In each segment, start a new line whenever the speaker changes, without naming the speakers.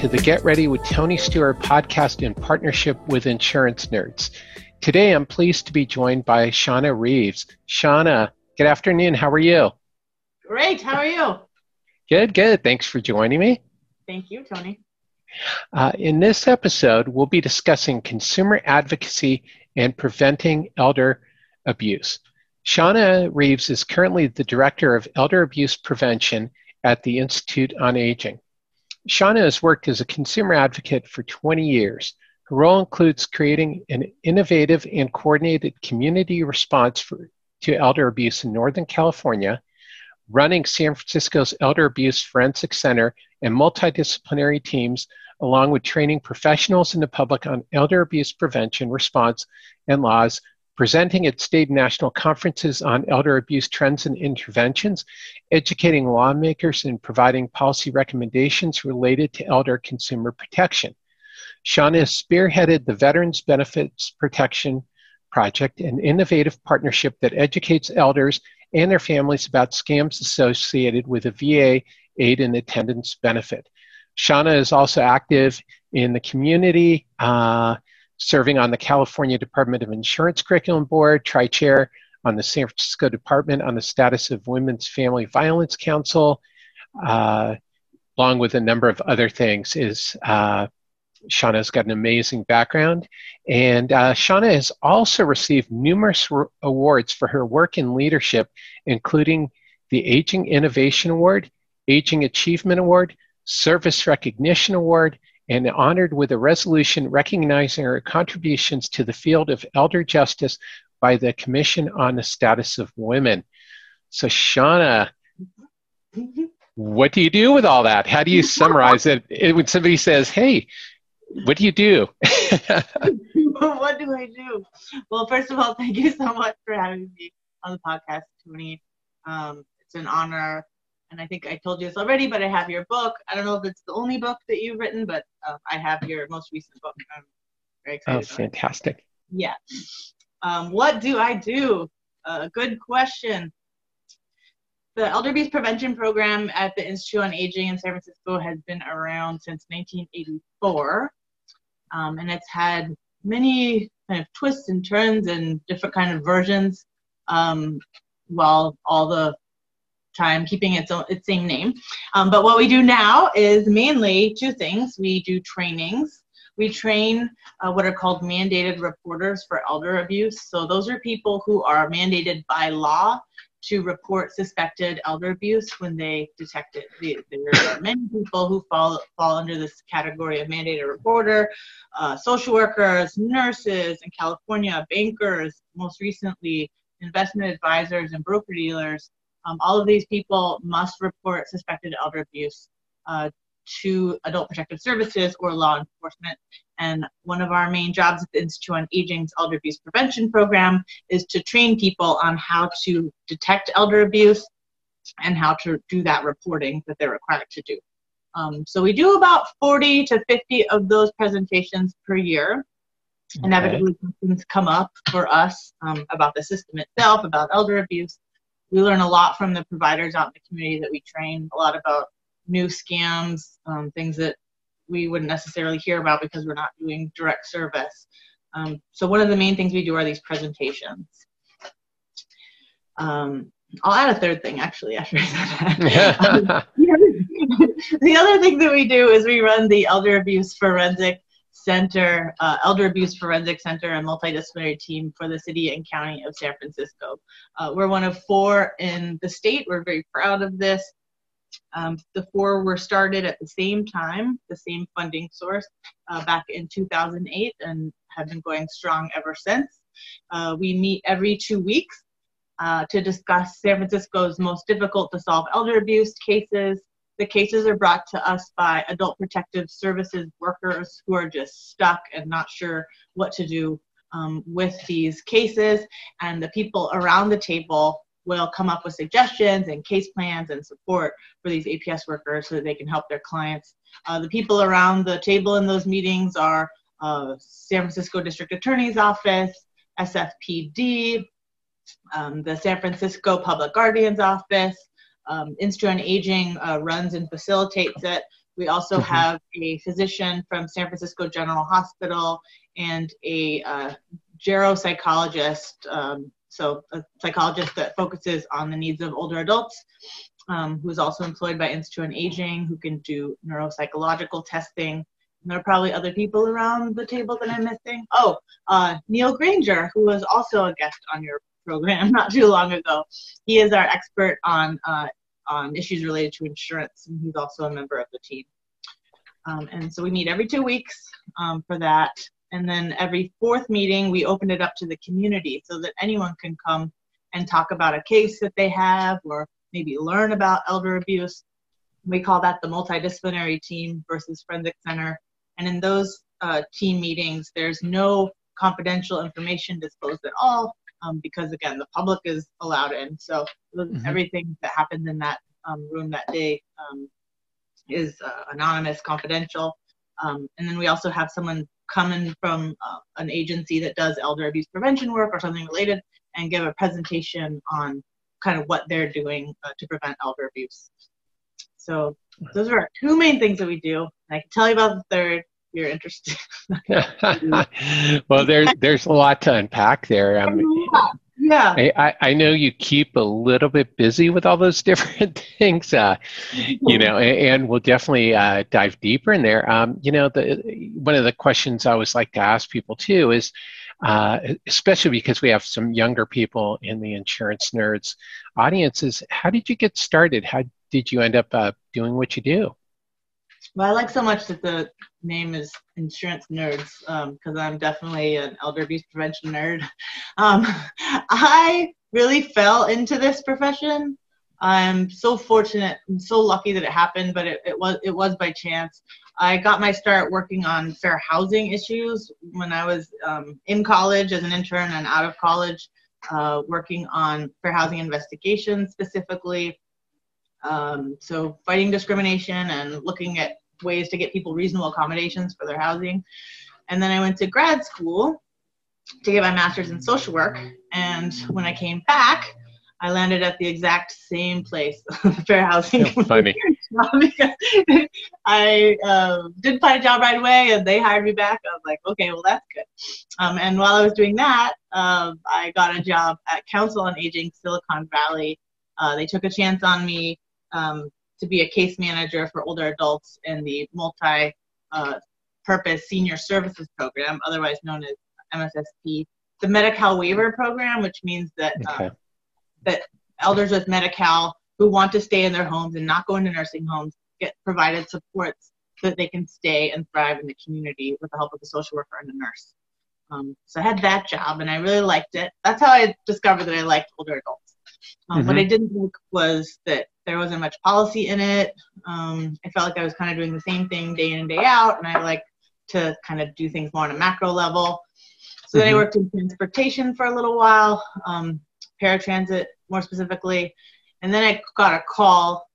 to the Get Ready with Tony Steuer podcast in partnership with Insurance Nerds. Today, I'm pleased to be joined by Shauna Reeves. Shauna, good afternoon. How are you?
Great. How are you?
Good, good. Thanks for joining me.
Thank you, Tony.
Uh, in this episode, we'll be discussing consumer advocacy and preventing elder abuse. Shauna Reeves is currently the Director of Elder Abuse Prevention at the Institute on Aging. Shauna has worked as a consumer advocate for 20 years. Her role includes creating an innovative and coordinated community response for, to elder abuse in Northern California, running San Francisco's Elder Abuse Forensic Center and multidisciplinary teams, along with training professionals and the public on elder abuse prevention, response, and laws presenting at state and national conferences on elder abuse trends and interventions, educating lawmakers, and providing policy recommendations related to elder consumer protection. Shauna has spearheaded the Veterans Benefits Protection Project, an innovative partnership that educates elders and their families about scams associated with a VA aid and attendance benefit. Shauna is also active in the community. Uh, serving on the California Department of Insurance Curriculum Board, tri chair on the San Francisco Department on the Status of Women's Family Violence Council, uh, along with a number of other things. Is uh, Shauna's got an amazing background, and uh, Shauna has also received numerous awards for her work in leadership, including the Aging Innovation Award, Aging Achievement Award, Service Recognition Award, and honored with a resolution recognizing her contributions to the field of elder justice by the Commission on the Status of Women. So, Shauna, what do you do with all that? How do you summarize it when somebody says, hey, what do you do?
what do I do? Well, first of all, thank you so much for having me on the podcast, Tony. Um, it's an honor and I think I told you this already, but I have your book. I don't know if it's the only book that you've written, but uh, I have your most recent book. I'm very excited.
Oh, fantastic.
Yeah. Um, what do I do? Uh, good question. The Elder Abuse Prevention Program at the Institute on Aging in San Francisco has been around since 1984, um, and it's had many kind of twists and turns and different kind of versions. Um, while all the time keeping its own its same name. Um, but what we do now is mainly two things. We do trainings. We train uh, what are called mandated reporters for elder abuse. So those are people who are mandated by law to report suspected elder abuse when they detect it. There are many people who fall fall under this category of mandated reporter: uh, social workers, nurses in California, bankers, most recently investment advisors and broker dealers um, all of these people must report suspected elder abuse uh, to Adult Protective Services or law enforcement. And one of our main jobs at the Institute on Aging's Elder Abuse Prevention Program is to train people on how to detect elder abuse and how to do that reporting that they're required to do. Um, so we do about 40 to 50 of those presentations per year. Okay. Inevitably, questions come up for us um, about the system itself, about elder abuse, we learn a lot from the providers out in the community that we train, a lot about new scams, um, things that we wouldn't necessarily hear about because we're not doing direct service. Um, so one of the main things we do are these presentations. Um, I'll add a third thing actually after I said that. the other thing that we do is we run the elder abuse forensic center, uh, Elder Abuse Forensic Center, and multidisciplinary team for the city and county of San Francisco. Uh, we're one of four in the state. We're very proud of this. Um, the four were started at the same time, the same funding source, uh, back in 2008, and have been going strong ever since. Uh, we meet every two weeks uh, to discuss San Francisco's most difficult to solve elder abuse cases, the cases are brought to us by adult protective services workers who are just stuck and not sure what to do um, with these cases. And the people around the table will come up with suggestions and case plans and support for these APS workers so that they can help their clients. Uh, the people around the table in those meetings are uh, San Francisco District Attorney's Office, SFPD, um, the San Francisco Public Guardian's Office, um, Institute on Aging uh, runs and facilitates it. We also mm-hmm. have a physician from San Francisco General Hospital and a uh, geropsychologist, um, so a psychologist that focuses on the needs of older adults, um, who's also employed by Institute on Aging, who can do neuropsychological testing. And there are probably other people around the table that I'm missing. Oh, uh, Neil Granger, who was also a guest on your program not too long ago. He is our expert on uh, on issues related to insurance, and he's also a member of the team. Um, and so we meet every two weeks um, for that. And then every fourth meeting, we open it up to the community so that anyone can come and talk about a case that they have or maybe learn about elder abuse. We call that the multidisciplinary team versus forensic center. And in those uh, team meetings, there's no confidential information disclosed at all um, because, again, the public is allowed in. So mm-hmm. everything that happens in that um, room that day um, is uh, anonymous, confidential. Um, and then we also have someone coming from uh, an agency that does elder abuse prevention work or something related and give a presentation on kind of what they're doing uh, to prevent elder abuse. So those are our two main things that we do. And I can tell you about the third. You're interested.
well, there's there's a lot to unpack there. Um,
yeah.
I, I know you keep a little bit busy with all those different things, uh, you know, and, and we'll definitely uh, dive deeper in there. Um, you know, the one of the questions I always like to ask people too is, uh, especially because we have some younger people in the insurance nerds audience, is how did you get started? How did you end up uh, doing what you do?
I like so much that the name is Insurance Nerds because um, I'm definitely an elder abuse prevention nerd. Um, I really fell into this profession. I'm so fortunate and so lucky that it happened, but it, it was it was by chance. I got my start working on fair housing issues when I was um, in college as an intern and out of college, uh, working on fair housing investigations specifically. Um, so fighting discrimination and looking at ways to get people reasonable accommodations for their housing. And then I went to grad school to get my master's in social work. And when I came back, I landed at the exact same place, fair housing.
Funny.
I uh, did find a job right away, and they hired me back. I was like, okay, well that's good. Um, and while I was doing that, uh, I got a job at Council on Aging Silicon Valley. Uh, they took a chance on me um, to be a case manager for older adults in the multi uh, purpose senior services program, otherwise known as MSSP. The Medi-Cal waiver program, which means that uh, okay. that elders with Medi-Cal who want to stay in their homes and not go into nursing homes get provided supports so that they can stay and thrive in the community with the help of a social worker and a nurse. Um, so I had that job and I really liked it. That's how I discovered that I liked older adults. Um, mm-hmm. What I didn't think was that there wasn't much policy in it. Um, I felt like I was kind of doing the same thing day in and day out, and I like to kind of do things more on a macro level. So mm-hmm. then I mm-hmm. worked in transportation for a little while, um, paratransit more specifically, and then I got a call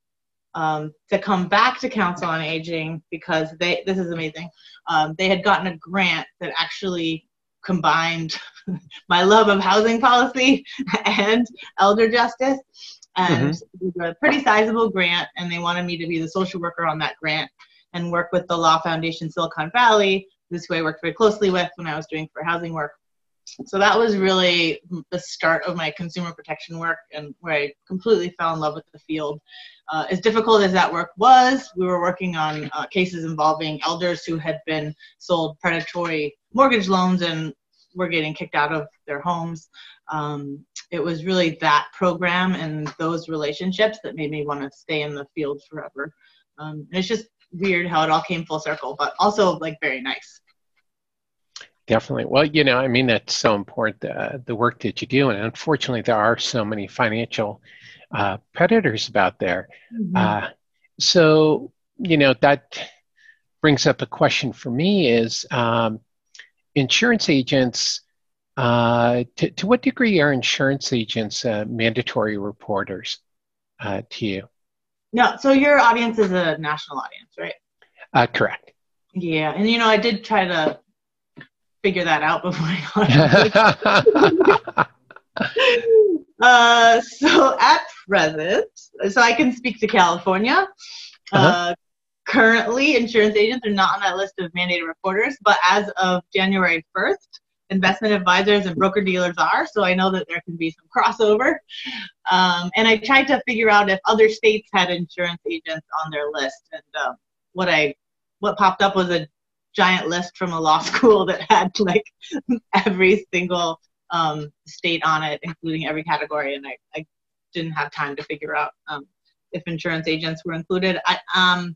um, to come back to Council on Aging because they this is amazing. Um, they had gotten a grant that actually combined my love of housing policy and elder justice. And mm-hmm. it was a pretty sizable grant, and they wanted me to be the social worker on that grant and work with the Law Foundation Silicon Valley, this who I worked very closely with when I was doing for housing work. So that was really the start of my consumer protection work and where I completely fell in love with the field. Uh, as difficult as that work was, we were working on uh, cases involving elders who had been sold predatory mortgage loans and were getting kicked out of their homes. Um, it was really that program and those relationships that made me want to stay in the field forever. Um, and it's just weird how it all came full circle, but also like very nice.
Definitely. Well, you know, I mean, that's so important, uh, the work that you do. And unfortunately, there are so many financial uh, predators out there. Mm-hmm. Uh, so, you know, that brings up a question for me is um, insurance agents, uh, to, to, what degree are insurance agents uh, mandatory reporters uh, to you?
No, so your audience is a national audience, right?
Uh, correct.
Yeah, and you know, I did try to figure that out before I got uh, so at present, so I can speak to California. Uh-huh. Currently insurance agents are not on that list of mandated reporters, but as of January 1st, investment advisors and broker dealers are. So I know that there can be some crossover. Um, and I tried to figure out if other states had insurance agents on their list. And uh, what I what popped up was a giant list from a law school that had like every single um, state on it, including every category. And I, I didn't have time to figure out um, if insurance agents were included. I, um,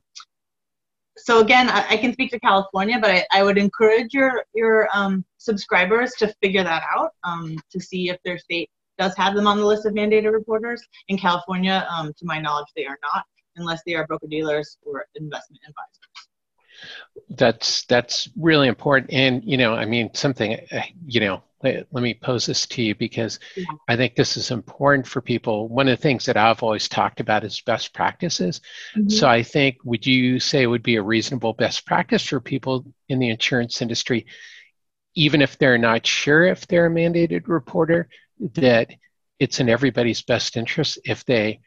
so again, I, I, can speak to California, but I, I would encourage your your um, subscribers to figure that out um, to see if their state does have them on the list of mandated reporters. In California, um, to my knowledge, they are not, unless they are broker dealers or investment advisors.
That's that's really important, and you know, I mean, something uh, you know let, let me pose this to you because. I think this is important for people. One of the things that I've always talked about is best practices. Mm-hmm. So I think, would you say it would be a reasonable best practice for people in the insurance industry, even if they're not sure if they're a mandated reporter, that it's in everybody's best interest if they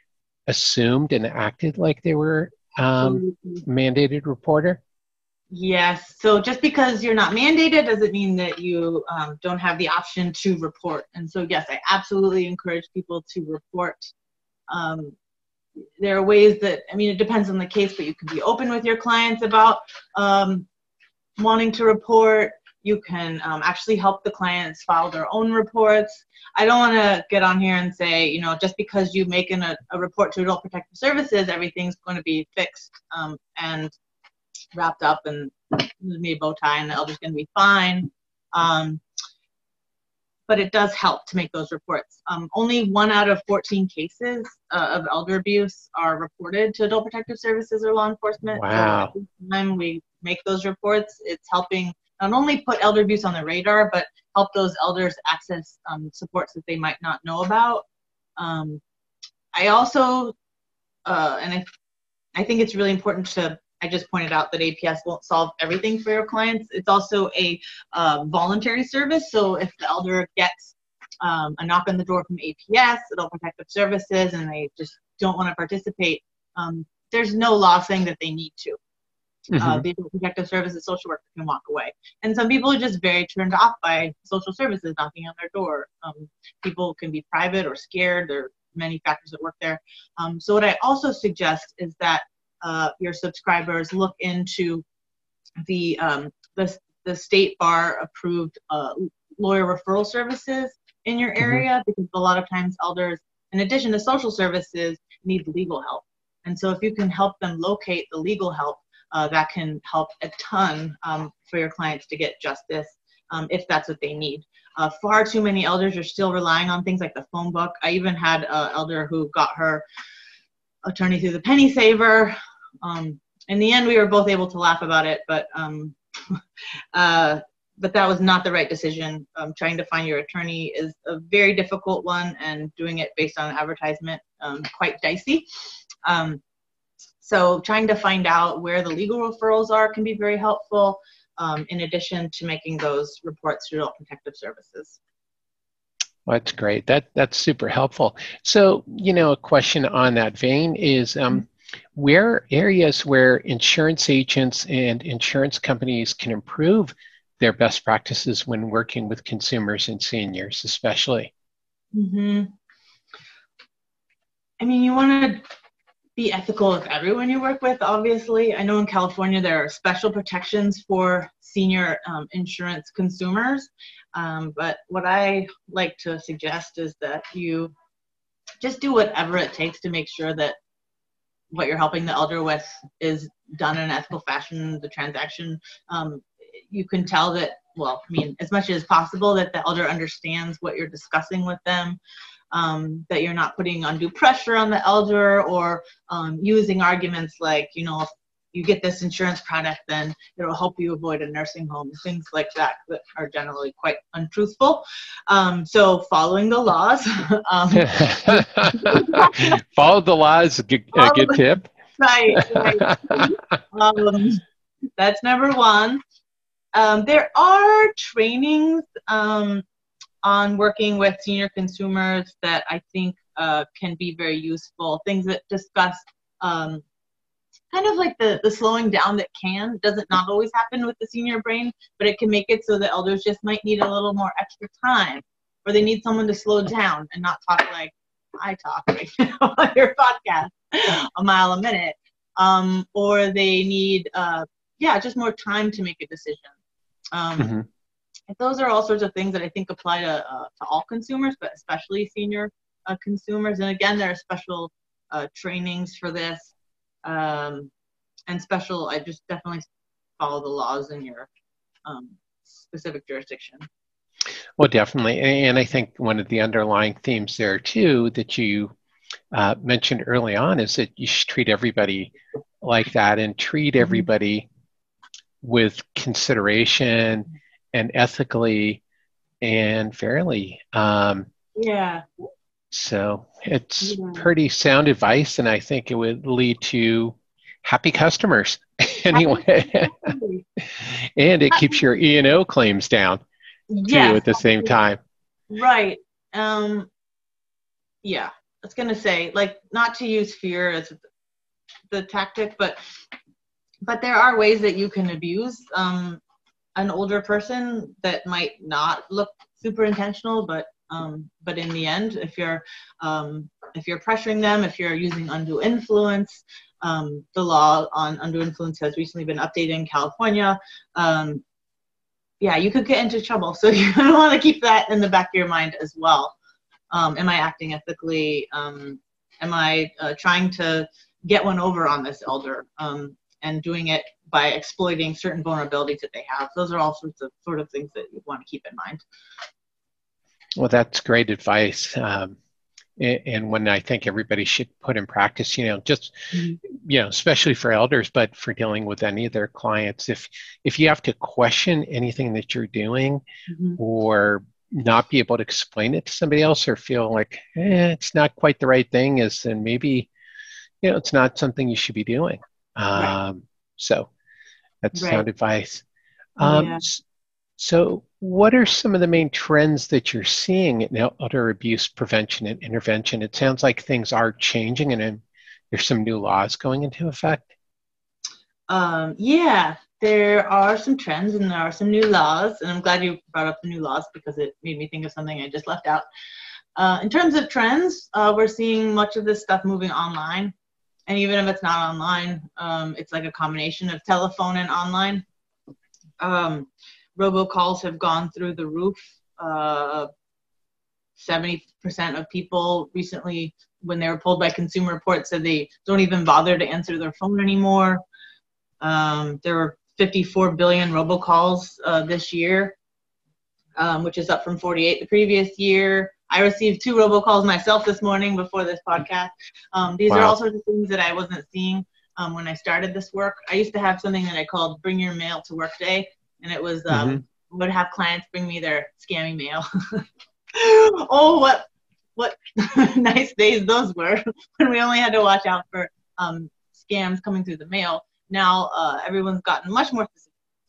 assumed and acted like they were um, mandated reporter?
Yes. So just because you're not mandated doesn't mean that you um, don't have the option to report. And so, yes, I absolutely encourage people to report. Um, there are ways that, I mean, it depends on the case, but you can be open with your clients about um, wanting to report. You can um, actually help the clients file their own reports. I don't want to get on here and say, you know, just because you make an, a, a report to Adult Protective Services, everything's going to be fixed. Um, and wrapped up and me a bow tie and the elder's going to be fine. Um, but it does help to make those reports. Um, only one out of 14 cases uh, of elder abuse are reported to Adult Protective Services or law enforcement.
Wow.
So time we make those reports, it's helping not only put elder abuse on the radar, but help those elders access um, supports that they might not know about. Um, I also, uh, and I, I think it's really important to I just pointed out that APS won't solve everything for your clients. It's also a uh, voluntary service. So if the elder gets um, a knock on the door from APS, Adult Protective Services, and they just don't want to participate, um, there's no law saying that they need to. Uh, mm-hmm. Uh, the Adult Protective Services social worker can walk away. And some people are just very turned off by social services knocking on their door. Um, people can be private or scared. There are many factors that work there. Um, so what I also suggest is that uh, your subscribers look into the, um, the, the state bar approved uh, lawyer referral services in your mm-hmm. area because a lot of times elders, in addition to social services, need legal help. And so if you can help them locate the legal help, uh, that can help a ton um, for your clients to get justice um, if that's what they need. Uh, far too many elders are still relying on things like the phone book. I even had an elder who got her attorney through the penny saver um, in the end, we were both able to laugh about it, but um, uh, but that was not the right decision. Um, trying to find your attorney is a very difficult one, and doing it based on advertisement um, quite dicey. Um, so trying to find out where the legal referrals are can be very helpful. Um, in addition to making those reports to adult protective services.
that's great. That that's super helpful. So, you know, a question on that vein is, um, where areas where insurance agents and insurance companies can improve their best practices when working with consumers and seniors, especially?
Mm-hmm. I mean, you want to be ethical with everyone you work with, obviously. I know in California there are special protections for senior um, insurance consumers, um, but what I like to suggest is that you just do whatever it takes to make sure that what you're helping the elder with is done in an ethical fashion, the transaction, um, you can tell that, well, I mean, as much as possible that the elder understands what you're discussing with them, um, that you're not putting undue pressure on the elder or um, using arguments like, you know, you get this insurance product, then it'll help you avoid a nursing home, things like that that are generally quite untruthful. Um, so following the laws. um,
Follow the laws, a good, a good tip.
Right. right. um, that's number one. Um, there are trainings um, on working with senior consumers that I think uh, can be very useful. Things that discuss um, kind of like the, the slowing down that can doesn't not always happen with the senior brain, but it can make it so that elders just might need a little more extra time or they need someone to slow down and not talk like I talk right now on your podcast a mile a minute. Um, or they need, uh, yeah, just more time to make a decision. Um, mm-hmm. Those are all sorts of things that I think apply to, uh, to all consumers, but especially senior uh, consumers. And again, there are special uh, trainings for this um, and special, I just definitely follow the laws in your um, specific jurisdiction.
Well, definitely. And I think one of the underlying themes there, too, that you uh, mentioned early on is that you should treat everybody like that and treat mm-hmm. everybody with consideration and ethically and fairly. Um,
yeah.
So it's yeah. pretty sound advice, and I think it would lead to happy customers anyway. and it keeps your E and O claims down yes, too at the same time.
Right. Um, yeah, I was gonna say like not to use fear as the tactic, but but there are ways that you can abuse um, an older person that might not look super intentional, but um, but in the end, if you're um, if you're pressuring them, if you're using undue influence, um, the law on undue influence has recently been updated in California. Um, yeah, you could get into trouble. So you want to keep that in the back of your mind as well. Um, am I acting ethically? Um, am I uh, trying to get one over on this elder and doing it by exploiting certain vulnerabilities that they have? Those are all sorts of sort of things that you want to keep in mind.
Well, that's great advice. Um, and when I think everybody should put in practice, you know, just mm-hmm. you know, especially for elders, but for dealing with any of their clients, if if you have to question anything that you're doing, mm-hmm. or not be able to explain it to somebody else, or feel like eh, it's not quite the right thing, is then maybe you know it's not something you should be doing. Right. Um, so that's right. sound advice. Um, yeah. So, what are some of the main trends that you're seeing in elder abuse prevention and intervention? It sounds like things are changing and there's some new laws going into effect.
Um, yeah, there are some trends and there are some new laws, and I'm glad you brought up the new laws because it made me think of something I just left out. Uh, in terms of trends, uh, we're seeing much of this stuff moving online, and even if it's not online, um, it's like a combination of telephone and online. Um, robocalls have gone through the roof. Uh, 70% of people recently, when they were polled by Consumer Reports, said they don't even bother to answer their phone anymore. Um, there were 54 billion robocalls uh, this year, um, which is up from 48 the previous year. I received two robocalls myself this morning before this podcast. Um, these wow. are all sorts of things that I wasn't seeing um, when I started this work. I used to have something that I called Bring Your Mail to Work Day, and it was um, mm-hmm. would have clients bring me their scammy mail. oh, what what nice days those were when we only had to watch out for um, scams coming through the mail. Now uh, everyone's gotten much more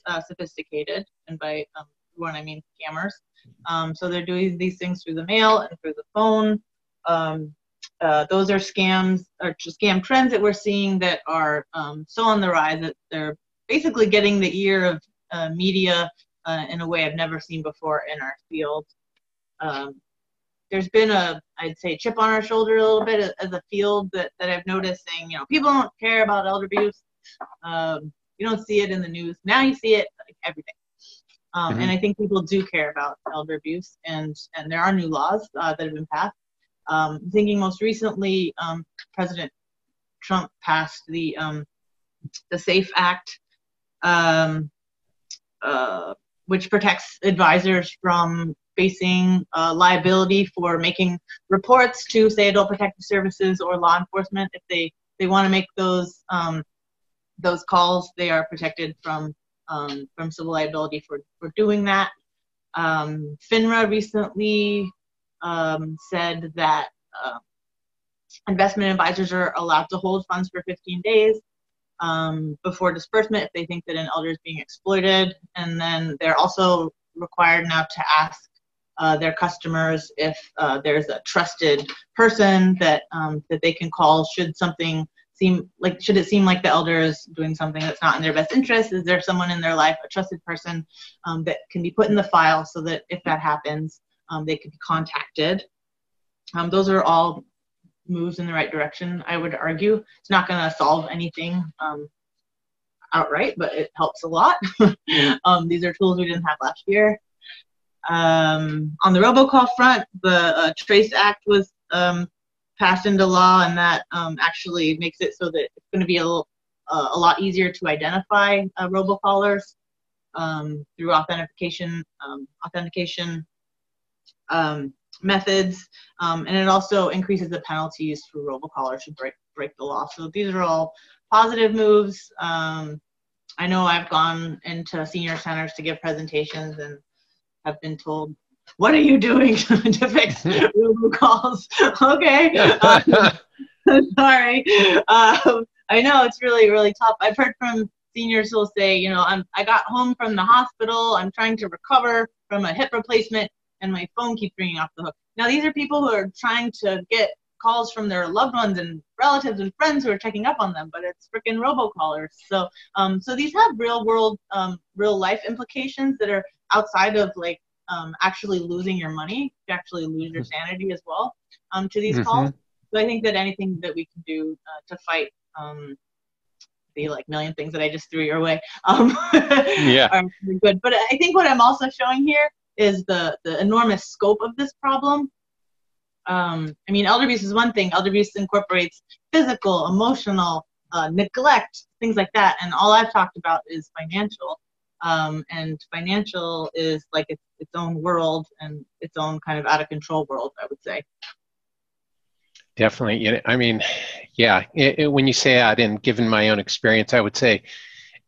uh, sophisticated, and by um, I mean scammers. Um, so they're doing these things through the mail and through the phone. Um, uh, those are scams or scam trends that we're seeing that are um, so on the rise that they're basically getting the ear of uh, media uh, in a way I've never seen before in our field. Um, there's been a, I'd say, chip on our shoulder a little bit as a field that, that I've noticed saying, you know, people don't care about elder abuse. Um, you don't see it in the news. Now you see it like everything. Um, mm-hmm. And I think people do care about elder abuse, and, and there are new laws uh, that have been passed. Um, thinking most recently, um, President Trump passed the um, the SAFE Act, um, uh, which protects advisors from facing uh, liability for making reports to, say, adult protective services or law enforcement. If they, they want to make those um, those calls, they are protected from um, from civil liability for, for doing that. Um, FINRA recently um, said that uh, investment advisors are allowed to hold funds for 15 days um, before disbursement if they think that an elder is being exploited. And then they're also required now to ask uh, their customers if uh, there's a trusted person that um, that they can call should something seem like should it seem like the elder is doing something that's not in their best interest? Is there someone in their life, a trusted person, um, that can be put in the file so that if that happens, um, they could be contacted? Um, those are all moves in the right direction. I would argue it's not going to solve anything um, outright, but it helps a lot. Um, these are tools we didn't have last year. Um, on the robocall front, the uh, TRACED Act was um, passed into law, and that um, actually makes it so that it's going to be a, little, uh, a lot easier to identify uh, robocallers um, through authentication um, authentication um, methods, and it also increases the penalties for robocallers who break break the law. So these are all positive moves. I know I've gone into senior centers to give presentations and have been told, "What are you doing to fix robocalls?" okay, um, sorry. Um, I know it's really really tough. I've heard from seniors who'll say, you know, I'm I got home from the hospital. I'm trying to recover from a hip replacement, and my phone keeps ringing off the hook. Now these are people who are trying to get calls from their loved ones and relatives and friends who are checking up on them, but it's freaking robocallers. So, um, so these have real world, um, real life implications that are outside of like um, actually losing your money. You actually lose your mm-hmm. sanity as well um, to these mm-hmm. calls. So I think that anything that we can do uh, to fight um, the like million things that I just threw your way um, yeah. are good. But I think what I'm also showing here is the the enormous scope of this problem um, I mean, elder abuse is one thing. Elder abuse incorporates physical, emotional, uh, neglect, things like that. And all I've talked about is financial. Um, and financial is like its, its own world and its own kind of out of control world, I would say.
Definitely. I mean, yeah, it, it, when you say that, and given my own experience, I would say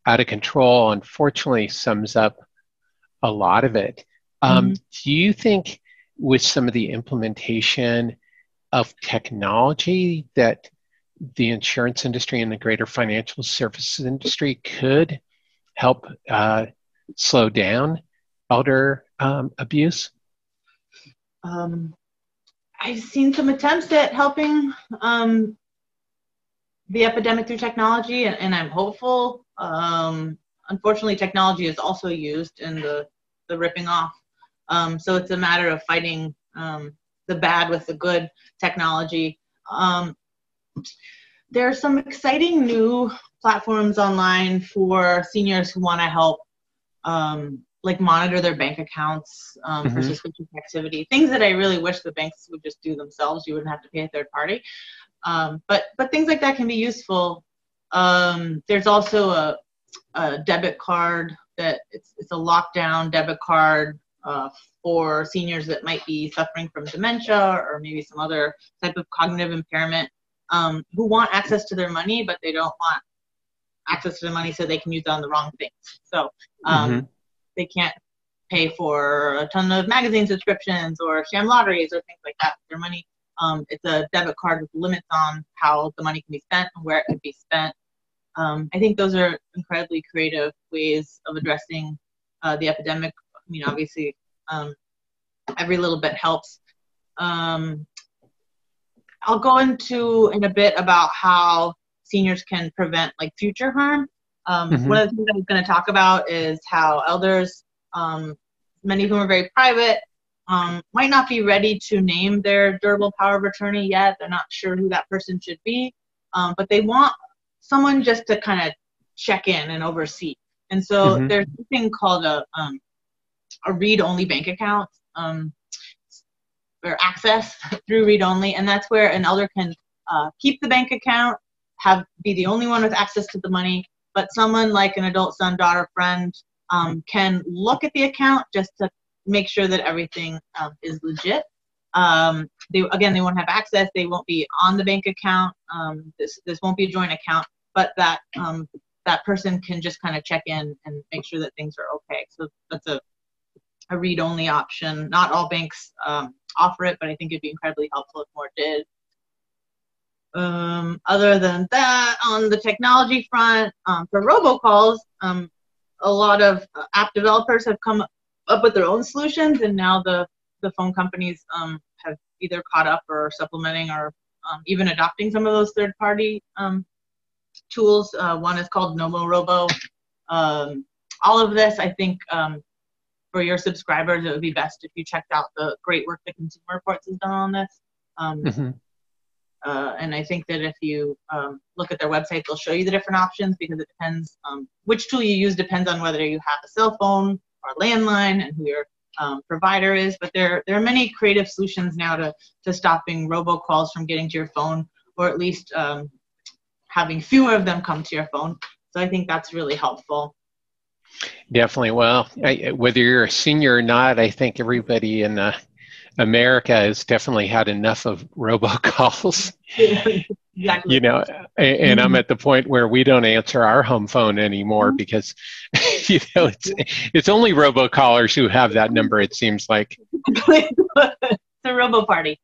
out of control, unfortunately, sums up a lot of it. Um, mm-hmm. Do you think with some of the implementation of technology that the insurance industry and the greater financial services industry could help uh, slow down elder um, abuse?
Um, I've seen some attempts at helping um, the epidemic through technology, and, and I'm hopeful. Um, unfortunately, technology is also used in the, the ripping off um, so it's a matter of fighting um, the bad with the good technology. Um, there are some exciting new platforms online for seniors who want to help, um, like monitor their bank accounts um, mm-hmm. for suspicious activity. Things that I really wish the banks would just do themselves. You wouldn't have to pay a third party. Um, but but things like that can be useful. there's also a, a debit card that it's, it's a lockdown debit card uh, for seniors that might be suffering from dementia or maybe some other type of cognitive impairment um, who want access to their money, but they don't want access to the money so they can use it on the wrong things. So um, mm-hmm. they can't pay for a ton of magazine subscriptions or sham lotteries or things like that with their money. Um, it's a debit card with limits on how the money can be spent and where it can be spent. Um, I think those are incredibly creative ways of addressing uh, the epidemic I mean, obviously, um, every little bit helps. Um, I'll go into in a bit about how seniors can prevent like future harm. Um, mm-hmm. One of the things I'm going to talk about is how elders, um, many of whom are very private, um, might not be ready to name their durable power of attorney yet. They're not sure who that person should be, um, but they want someone just to kind of check in and oversee. And so mm-hmm. there's something called a um, a read-only bank account um, or access through read-only, and that's where an elder can uh, keep the bank account, have be the only one with access to the money, but someone like an adult son, daughter, friend um, can look at the account just to make sure that everything um, is legit. Um, they again, they won't have access. They won't be on the bank account. Um, this this won't be a joint account, but that um, that person can just kind of check in and make sure that things are okay. So that's a a read-only option. Not all banks um, offer it, but I think it'd be incredibly helpful if more did. Um, other than that, on the technology front, um, for robocalls, um, a lot of app developers have come up with their own solutions, and now the, the phone companies um, have either caught up or supplementing or um, even adopting some of those third-party tools. Uh, one is called Nomorobo. Um, all of this, I think, for your subscribers, it would be best if you checked out the great work that Consumer Reports has done on this. Um, mm-hmm. uh, and I think that if you um, look at their website, they'll show you the different options because it depends um, which tool you use depends on whether you have a cell phone or landline and who your um, provider is. But there there are many creative solutions now to to stopping robocalls from getting to your phone, or at least um, having fewer of them come to your phone. So I think that's really helpful.
Definitely. Well, I, whether you're a senior or not, I think everybody in uh, America has definitely had enough of robocalls. exactly. You know, and, and I'm mm-hmm. at the point where we don't answer our home phone anymore mm-hmm. because, you know, it's it's only robocallers who have that number. It seems like
it's a robo party.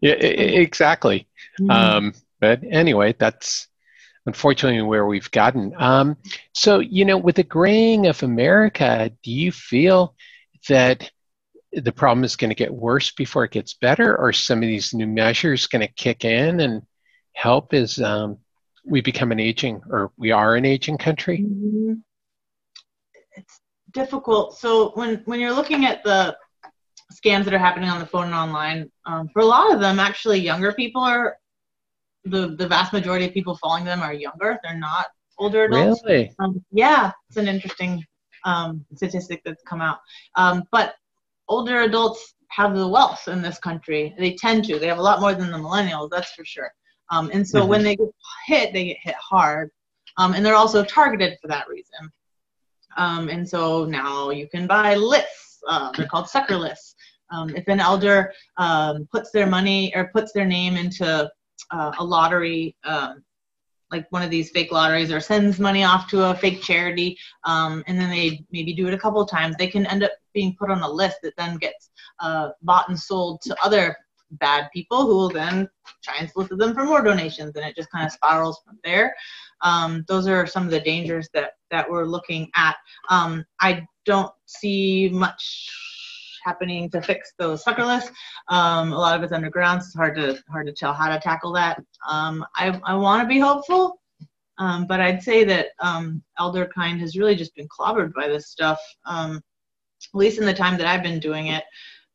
Yeah, exactly. Mm-hmm. Um, but anyway, that's unfortunately where we've gotten. Um, so, you know, with the graying of America, do you feel that the problem is going to get worse before it gets better, or some of these new measures going to kick in and help as um, we become an aging, or we are an aging country? Mm-hmm.
It's difficult. So when when you're looking at the scams that are happening on the phone and online, um, for a lot of them, actually, younger people are the the vast majority of people following them are younger. They're not older adults.
Really?
Um, yeah, it's an interesting um, statistic that's come out. Um, but older adults have the wealth in this country. They tend to. They have a lot more than the millennials, that's for sure. Um, and so mm-hmm. when they get hit, they get hit hard. Um, and they're also targeted for that reason. Um, and so now you can buy lists. Uh, they're called sucker lists. Um, if an elder um, puts their money or puts their name into uh, a lottery, um, like one of these fake lotteries, or sends money off to a fake charity, um, and then they maybe do it a couple of times, they can end up being put on a list that then gets uh, bought and sold to other bad people who will then try and solicit them for more donations, and it just kind of spirals from there. Um, those are some of the dangers that that we're looking at. Um, I don't see much happening to fix those sucker lists. Um, a lot of it's underground. So it's hard to hard to tell how to tackle that. Um, I I want to be hopeful, um, but I'd say that um, elder kind has really just been clobbered by this stuff. Um, at least in the time that I've been doing it.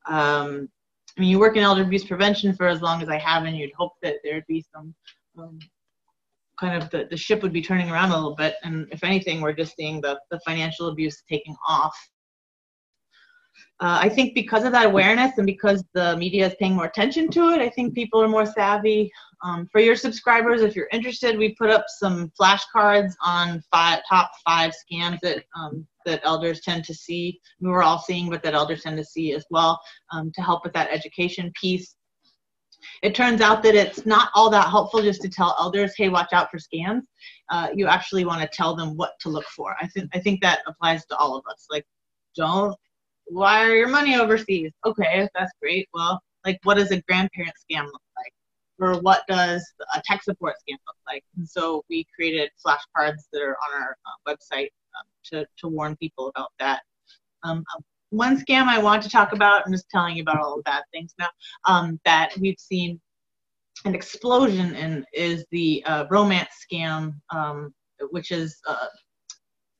Um, I mean, you work in elder abuse prevention for as long as I have, and you'd hope that there'd be some kind of the, the ship would be turning around a little bit. And if anything, we're just seeing the, the financial abuse taking off uh, I think because of that awareness and because the media is paying more attention to it, I think people are more savvy. Um, for your subscribers, if you're interested, we put up some flashcards on five, top five scams that um, that elders tend to see. We were all seeing, but that elders tend to see as well um, to help with that education piece. It turns out that it's not all that helpful just to tell elders, "Hey, watch out for scams." Uh, you actually want to tell them what to look for. I think I think that applies to all of us. Like, don't wire your money overseas. Okay, that's great. Well, like, what does a grandparent scam look like? Or what does a tech support scam look like? And so we created flashcards that are on our uh, website um, to, to warn people about that. Um, uh, one scam I want to talk about, I'm just telling you about all the bad things now, um, that we've seen an explosion in is the uh, romance scam, um, which is uh,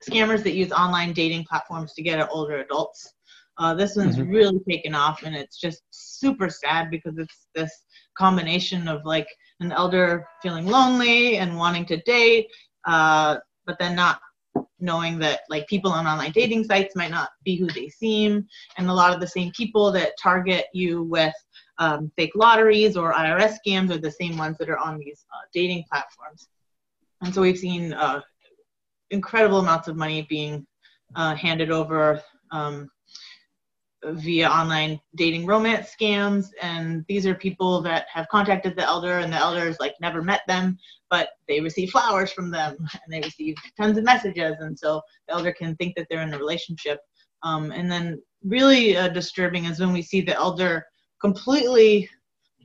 scammers that use online dating platforms to get at older adults. Uh, this one's mm-hmm. really taken off, and it's just super sad because it's this combination of like an elder feeling lonely and wanting to date, uh, but then not knowing that like people on online dating sites might not be who they seem, and a lot of the same people that target you with um, fake lotteries or IRS scams are the same ones that are on these uh, dating platforms. And so we've seen uh, incredible amounts of money being uh, handed over um, via online dating romance scams and these are people that have contacted the elder and the elders like never met them but they receive flowers from them and they receive tons of messages and so the elder can think that they're in a relationship. Um, and then really uh, disturbing is when we see the elder completely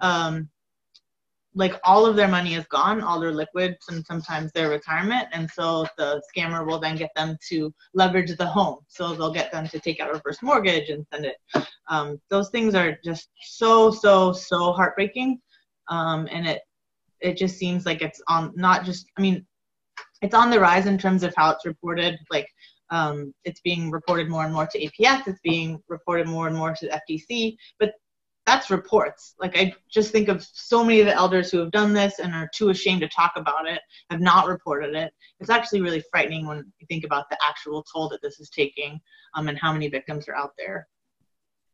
um, like all of their money is gone, all their liquids and sometimes their retirement. And so the scammer will then get them to leverage the home. So they'll get them to take out a reverse mortgage and send it. Um, those things are just so, so, so heartbreaking. Um, and it, it just seems like it's on not just, I mean, it's on the rise in terms of how it's reported. Like um, it's being reported more and more to APS. It's being reported more and more to FTC. But that's reports. Like I just think of so many of the elders who have done this and are too ashamed to talk about it, have not reported it. It's actually really frightening when you think about the actual toll that this is taking um, and how many victims are out there.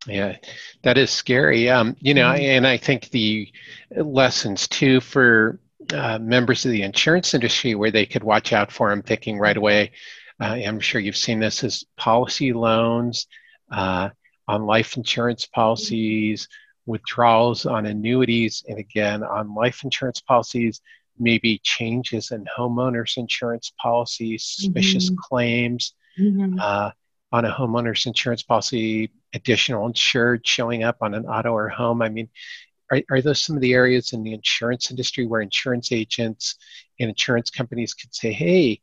Yeah, that is scary. Um, you know, mm-hmm. and I think the lessons too for uh, members of the insurance industry where they could watch out for. I'm thinking right away. Uh, I'm sure you've seen this as policy loans uh, on life insurance policies, withdrawals on annuities, and again on life insurance policies. Maybe changes in homeowners insurance policies, suspicious mm-hmm. claims mm-hmm. Uh, on a homeowners insurance policy, additional insured showing up on an auto or home. I mean, are, are those some of the areas in the insurance industry where insurance agents and insurance companies could say, hey,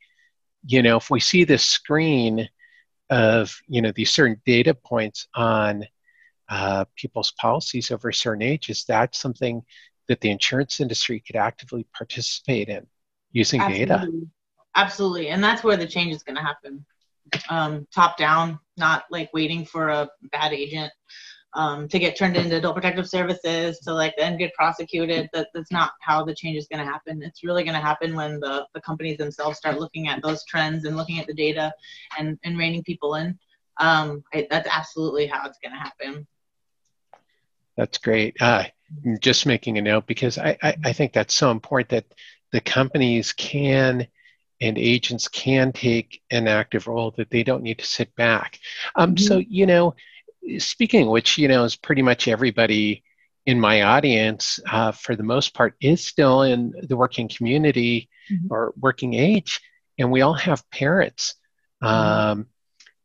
you know, if we see this screen of, you know, these certain data points on uh, people's policies over certain age, is that something that the insurance industry could actively participate in using
Absolutely.
data?
Absolutely. And that's where the change is going to happen. Um, top down, not like waiting for a bad agent um, to get turned into adult protective services to like then get prosecuted. That, that's not how the change is going to happen. It's really going to happen when the, the companies themselves start looking at those trends and looking at the data and, and reining people in. Um, I, that's absolutely how it's going to happen.
That's great. Uh, just making a note because I, I, I think that's so important that the companies can and agents can take an active role that they don't need to sit back. Um, mm-hmm. So, you know, speaking of which, you know, is pretty much everybody in my audience, uh, for the most part, is still in the working community mm-hmm. or working age, and we all have parents. Mm-hmm. Um,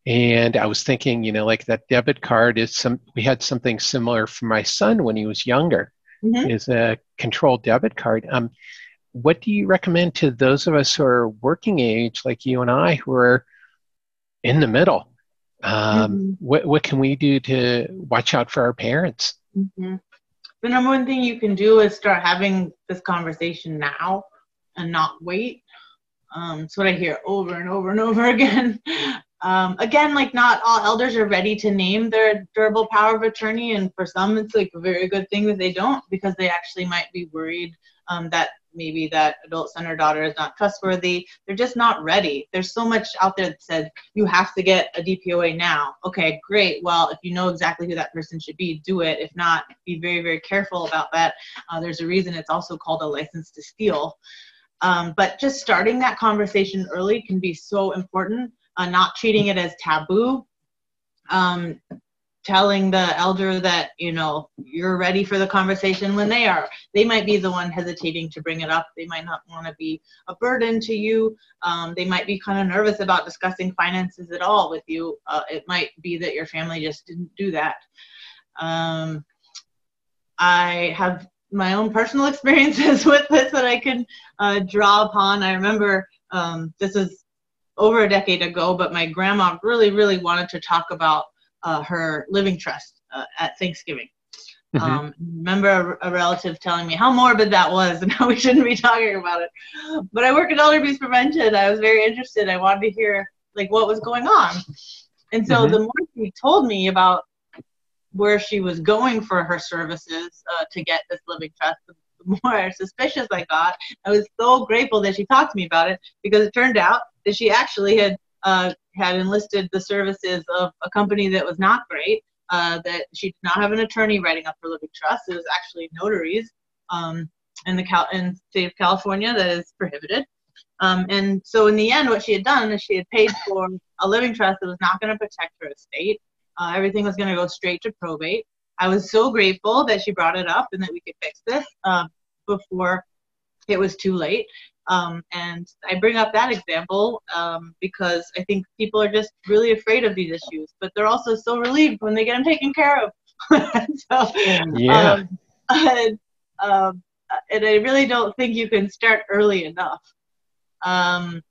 and I was thinking, you know, like that debit card is some. We had something similar for my son when he was younger. Mm-hmm. Is a controlled debit card. Um, what do you recommend to those of us who are working age, like you and I, who are in the middle? Um, mm-hmm. what, what can we do to watch out for our parents?
Mm-hmm. The number one thing you can do is start having this conversation now and not wait. Um, it's what I hear over and over and over again. Um, again, like not all elders are ready to name their durable power of attorney, and for some, it's like a very good thing that they don't because they actually might be worried um, that maybe that adult son or daughter is not trustworthy. They're just not ready. There's so much out there that says you have to get a DPOA now. Okay, great. Well, if you know exactly who that person should be, do it. If not, be very, very careful about that. Uh, there's a reason it's also called a license to steal. Um, but just starting that conversation early can be so important. Uh, not treating it as taboo. Um, telling the elder that you know you're ready for the conversation when they are. They might be the one hesitating to bring it up. They might not want to be a burden to you. Um, they might be kind of nervous about discussing finances at all with you. Uh, it might be that your family just didn't do that. Um, i have my own personal experiences with this that i can uh, draw upon. I remember um, this is over a decade ago but my grandma really really wanted to talk about uh, her living trust uh, at Thanksgiving. Mm-hmm. Um, remember a, a, relative telling me how morbid that was and how we shouldn't be talking about it. But I work in elder abuse prevention. I was very interested. I wanted to hear like what was going on. And so mm-hmm. the more she told me about where she was going for her services uh, to get this living trust, the more suspicious I got. I was so grateful that she talked to me about it because it turned out that she actually had uh, had enlisted the services of a company that was not great. Uh, that she did not have an attorney writing up her living trust. It was actually notaries um, in the Cal- in state of California that is prohibited. Um, and so in the end, what she had done is she had paid for a living trust that was not going to protect her estate. Uh, everything was going to go straight to probate. I was so grateful that she brought it up and that we could fix this uh, before it was too late. Um, and I bring up that example um, because I think people are just really afraid of these issues, but they're also so relieved when they get them taken care of. so,
yeah. Um,
and, um, and, I really don't think you can start early enough. Um,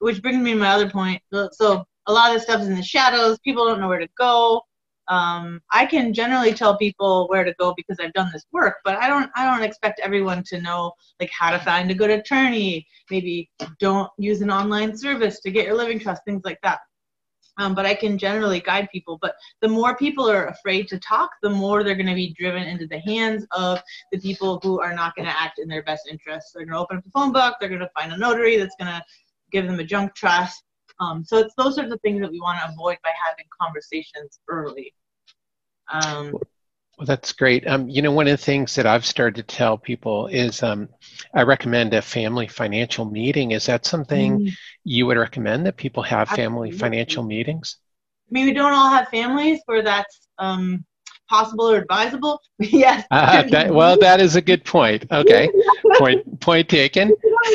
which brings me to my other point. So a lot of stuff is in the shadows. People don't know where to go. Um, I can generally tell people where to go because I've done this work, but I don't I don't expect everyone to know like how to find a good attorney. Maybe don't use an online service to get your living trust, things like that. Um, but I can generally guide people. But the more people are afraid to talk, the more they're going to be driven into the hands of the people who are not going to act in their best interests. They're going to open up the phone book. They're going to find a notary that's going to give them a junk trust. Um, so it's those are the things that we want to avoid by having conversations early.
Um, well, that's great. Um, you know, one of the things that I've started to tell people is um, I recommend a family financial meeting. Is that something mm-hmm. you would recommend that people have family Absolutely. financial meetings?
I mean, we don't all have families where that's um, possible or advisable. yes.
Uh, that, well, that is a good point. Okay, point point taken.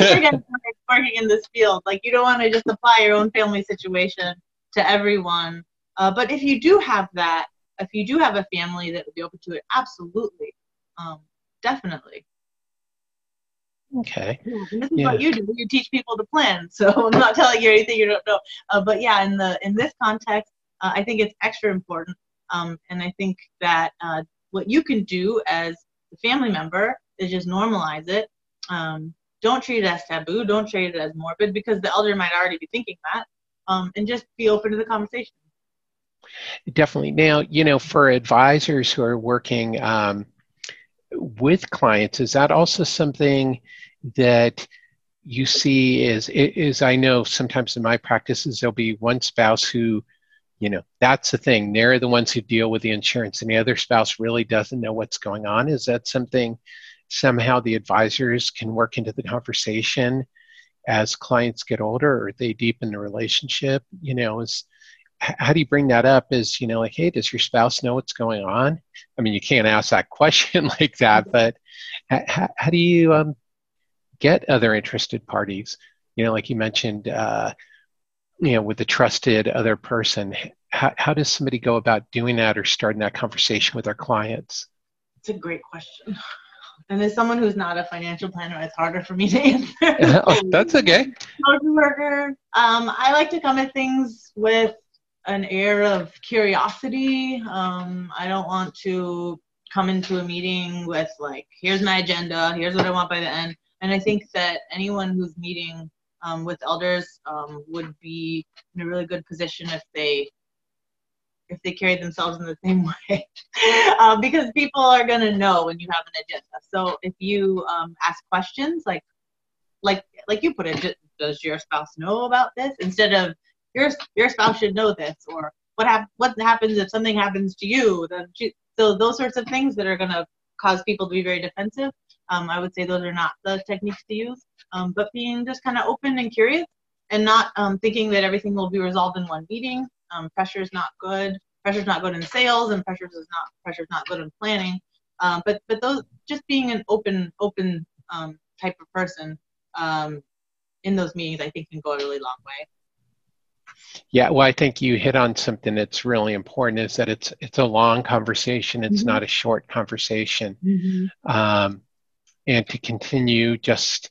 working in this field, like you don't want to just apply your own family situation to everyone. Uh, but if you do have that, if you do have a family that would be open to it, absolutely, um, definitely.
Okay.
Yeah, and this is yeah. what you do. You teach people to plan. So I'm not telling you anything you don't know. Uh, but yeah, in the in this context, uh, I think it's extra important. Um, and I think that uh, what you can do as a family member is just normalize it. Um, don't treat it as taboo. Don't treat it as morbid because the elder might already be thinking that. Um, and just be open to the conversation.
Definitely. Now, you know, for advisors who are working um, with clients, is that also something that you see is is I know sometimes in my practices there'll be one spouse who, you know, that's the thing. They're the ones who deal with the insurance, and the other spouse really doesn't know what's going on. Is that something somehow the advisors can work into the conversation as clients get older or they deepen the relationship? You know, is how do you bring that up is you know like hey does your spouse know what's going on? I mean you can't ask that question like that but how, how do you um, get other interested parties? You know like you mentioned uh, you know with the trusted other person how, how does somebody go about doing that or starting that conversation with their clients?
It's a great question and as someone who's not a financial planner, it's harder for me to answer.
oh, that's okay.
Worker. Um, I like to come at things with an air of curiosity. Um, I don't want to come into a meeting with like, here's my agenda, here's what I want by the end. And I think that anyone who's meeting um, with elders um, would be in a really good position if they if they carry themselves in the same way um, because people are going to know when you have an agenda so if you um, ask questions like like like you put it does your spouse know about this instead of your your spouse should know this, or what hap- what happens if something happens to you? Then so those sorts of things that are going to cause people to be very defensive. Um, I would say those are not the techniques to use. Um, but being just kind of open and curious, and not um, thinking that everything will be resolved in one meeting. Um, pressure is not good. Pressure is not good in sales, and pressure is not pressure is not good in planning. Um, but but those just being an open open um, type of person um, in those meetings, I think can go a really long way.
Yeah, well, I think you hit on something that's really important. Is that it's it's a long conversation. It's mm-hmm. not a short conversation, mm-hmm. um, and to continue just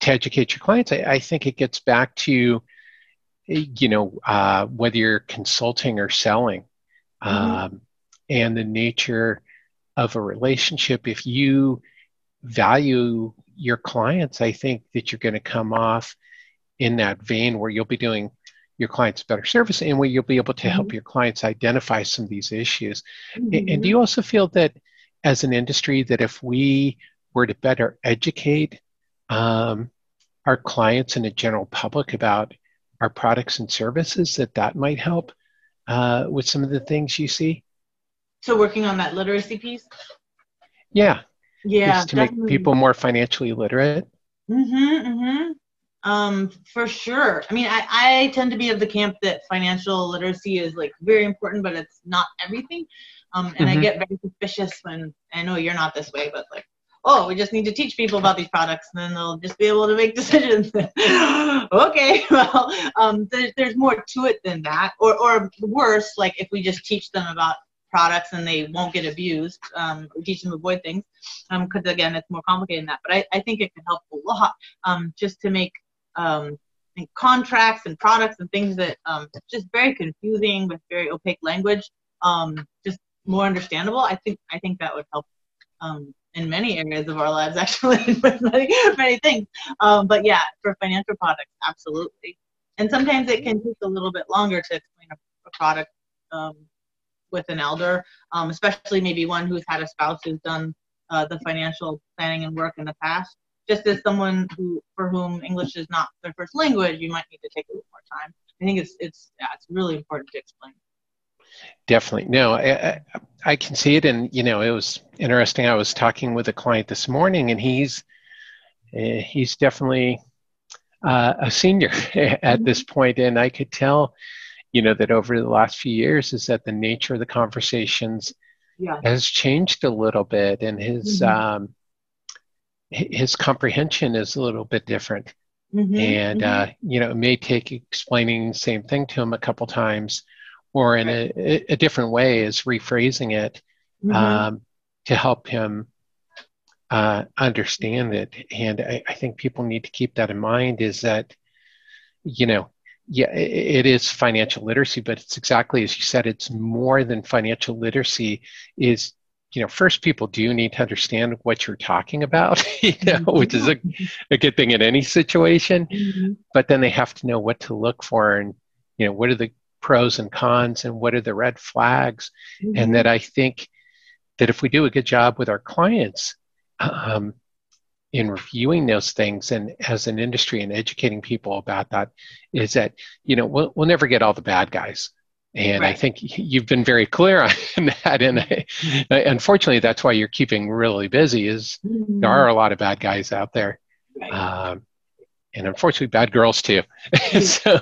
to educate your clients, I, I think it gets back to you know uh, whether you're consulting or selling, mm-hmm. um, and the nature of a relationship. If you value your clients, I think that you're going to come off in that vein where you'll be doing your clients better service and where you'll be able to help mm-hmm. your clients identify some of these issues. Mm-hmm. And do you also feel that as an industry that if we were to better educate um, our clients and the general public about our products and services, that that might help uh, with some of the things you see?
So working on that literacy piece?
Yeah.
Yeah.
Just to definitely. make people more financially literate.
Mm-hmm, mm-hmm. Um, for sure. I mean, I, I tend to be of the camp that financial literacy is like very important, but it's not everything. Um, and mm-hmm. I get very suspicious when I know you're not this way, but like, oh, we just need to teach people about these products, and then they'll just be able to make decisions. okay, well, um, there's there's more to it than that, or or worse, like if we just teach them about products and they won't get abused. Um, teach them to avoid things because um, again, it's more complicated than that. But I, I think it can help a lot um, just to make um, and contracts and products and things that um, just very confusing with very opaque language. just more understandable, I think I think that would help um, in many areas of our lives, actually, with many many things. Um, but yeah, for financial products, absolutely. And sometimes it can take a little bit longer to explain a, a product um, with an elder, um, especially maybe one who's had a spouse who's done uh, the financial planning and work in the past. Just as someone who for whom English is not their first language, you might need to take a little more time. I think it's it's yeah, it's really important to explain.
Definitely. No, I, I, can see it. And, you know, it was interesting. I was talking with a client this morning, and he's, uh, he's definitely uh, a senior at this point, And I could tell, you know, that over the last few years is that the nature of the conversations yeah. has changed a little bit and his, mm-hmm. um, his comprehension is a little bit different. Mm-hmm. And, mm-hmm. Uh, you know, it may take explaining the same thing to him a couple times or in a, a different way is rephrasing it mm-hmm. um, to help him uh, understand it. And I, I, think people need to keep that in mind is that, you know, yeah, it, it is financial literacy, but it's exactly as you said, it's more than financial literacy is you know, first people do need to understand what you're talking about, you know, mm-hmm. which is a, a good thing in any situation. Mm-hmm. But then they have to know what to look for and, you know, what are the pros and cons and what are the red flags mm-hmm. and that i think that if we do a good job with our clients um, in reviewing those things and as an industry and educating people about that is that you know we'll, we'll never get all the bad guys and right. I think you've been very clear on that. And I, unfortunately, that's why you're keeping really busy. Is mm-hmm. there are a lot of bad guys out there, right. um, and unfortunately bad girls too. So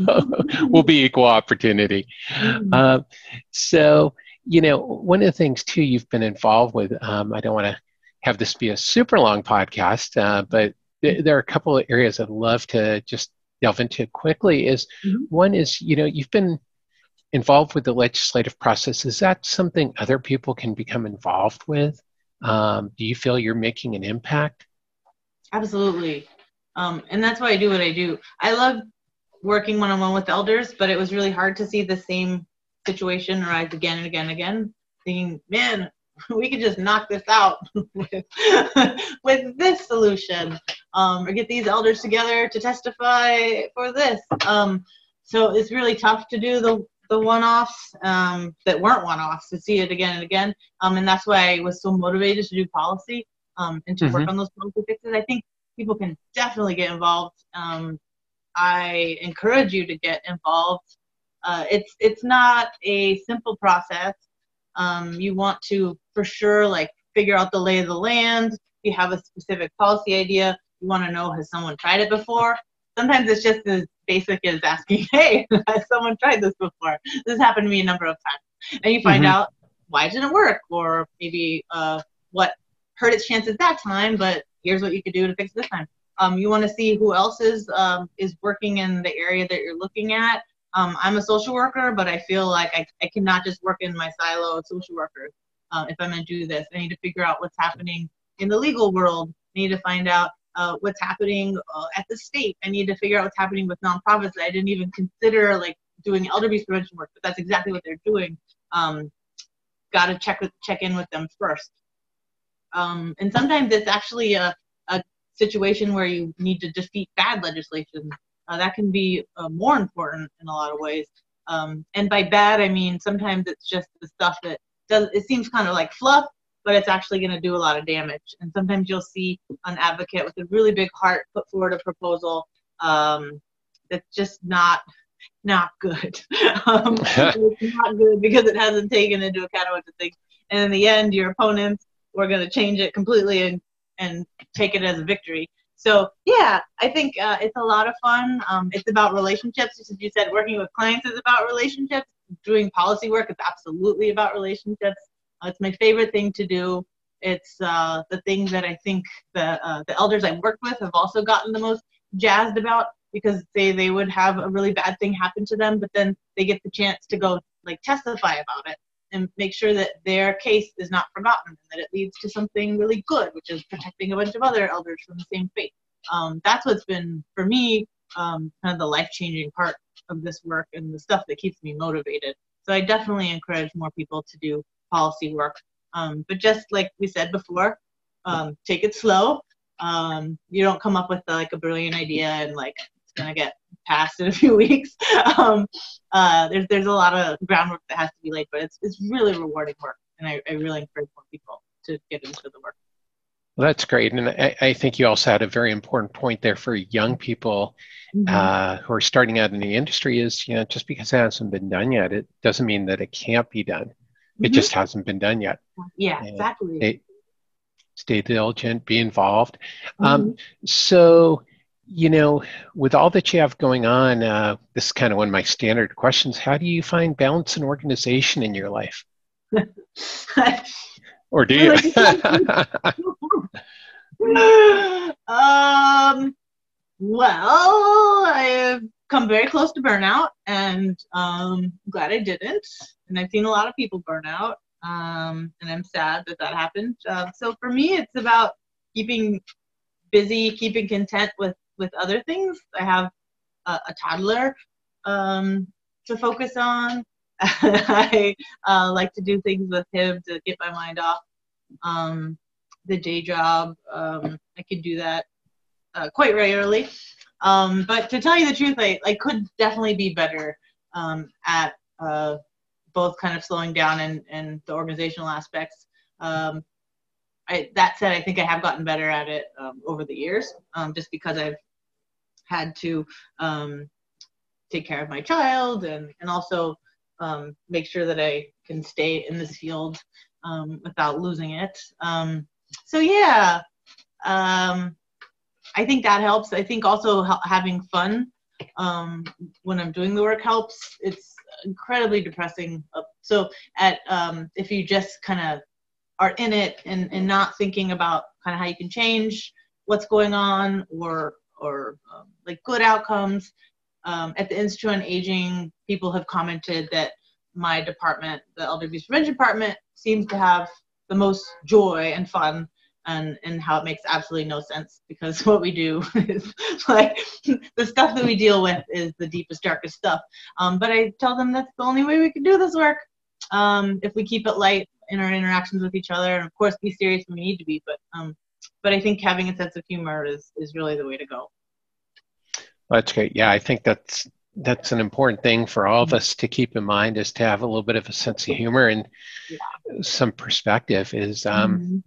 we'll be equal opportunity. Mm-hmm. uh, so you know one of the things too you've been involved with um, i don't want to have this be a super long podcast uh, but th- there are a couple of areas i'd love to just delve into quickly is mm-hmm. one is you know you've been involved with the legislative process. Is that something other people can become involved with? Um, do you feel you're making an impact?
Absolutely um, and that's why I do what I do. I love working one on one with elders, but it was really hard to see the same situation arise again and again and again. Thinking, man, we could just knock this out with, with this solution, um, or get these elders together to testify for this. Um, so it's really tough to do the the one-offs um, that weren't one-offs to see it again and again. Um, and that's why I was so motivated to do policy um, and to mm-hmm. work on those policy fixes. I think people can definitely get involved. Um, I encourage you to get involved. Uh, it's it's not a simple process. Um, you want to for sure like figure out the lay of the land. You have a specific policy idea. You want to know has someone tried it before. Sometimes it's just as basic as asking, "Hey, has someone tried this before?" This happened to me a number of times, and you find mm-hmm. out why it didn't it work, or maybe uh, what hurt its chances that time, but here's what you could do to fix this time. Um, you want to see who else is um, is working in the area that you're looking at. Um, I'm a social worker, but I feel like I, I cannot just work in my silo of social workers uh, if I'm going to do this. I need to figure out what's happening in the legal world. I need to find out uh, what's happening uh, at the state. I need to figure out what's happening with nonprofits that I didn't even consider like doing elder abuse prevention work, but that's exactly what they're doing. Um, Got to check with, check in with them first. Um, and sometimes it's actually a, a situation where you need to defeat bad legislation. Uh, that can be uh, more important in a lot of ways. Um, and by bad, I mean sometimes it's just the stuff that does. It seems kind of like fluff, but it's actually going to do a lot of damage. And sometimes you'll see an advocate with a really big heart put forward a proposal um, that's just not not good. um, it's not good because it hasn't taken into account a bunch of things. And in the end, your opponents we're going to change it completely and and take it as a victory. So yeah, I think uh, it's a lot of fun. Um, it's about relationships, just as you said. Working with clients is about relationships. Doing policy work is absolutely about relationships. Uh, it's my favorite thing to do. It's uh, the thing that I think the uh, the elders I've worked with have also gotten the most jazzed about because they they would have a really bad thing happen to them, but then they get the chance to go like testify about it and make sure that their case is not forgotten and that it leads to something really good, which is protecting a bunch of other elders from the same fate. Um, that's what's been, for me, um, kind of the life changing part of this work and the stuff that keeps me motivated. So I definitely encourage more people to do policy work. Um, but just like we said before, um, take it slow. Um, you don't come up with like a brilliant idea and like it's gonna get passed in a few weeks. um, uh, there's there's a lot of groundwork that has to be laid, but it's it's really rewarding work, and I, I really encourage more people to get into the work.
Well, that's great, and I, I, think you also had a very important point there for young people mm-hmm. uh, who are starting out in the industry. Is you know just because it hasn't been done yet, it doesn't mean that it can't be done. It mm-hmm. just hasn't been done yet.
Yeah, and exactly. They,
stay diligent, be involved. Um, mm-hmm. Um, so, you know, with all that you have going on, uh, this is kind of one of my standard questions. How do you find balance and organization in your life? or do you?
um, well, I've come very close to burnout, and um, I'm glad I didn't. And I've seen a lot of people burn out um, and I'm sad that that happened. Uh, so for me, it's about keeping busy, keeping content with with other things. I have a, a toddler um, to focus on. I uh, like to do things with him to get my mind off um, the day job. Um, I could do that uh, quite regularly. Um, but to tell you the truth, I, I could definitely be better um, at uh, both kind of slowing down and, and the organizational aspects. Um, I, that said, I think I have gotten better at it um, over the years, um, just because I've had to um, take care of my child and, and also um, make sure that I can stay in this field um, without losing it. so yeah, I think that helps. I think also ha- having fun when I'm doing the work helps. It's incredibly depressing. So at um, if you just kind of are in it and, and not thinking about kind of how you can change what's going on or or um, like good outcomes. Um, at the Institute on Aging, people have commented that my department, the Elder Abuse Prevention Department, seems to have the most joy and fun and and how it makes absolutely no sense because what we do is like the stuff that we deal with is the deepest darkest stuff um, but i tell them that's the only way we can do this work um, if we keep it light in our interactions with each other and of course be serious when we need to be but um, but i think having a sense of humor is is really the way to go
that's great yeah i think that's that's an important thing for all of mm-hmm. us to keep in mind is to have a little bit of a sense of humor and yeah. some perspective is um, mm-hmm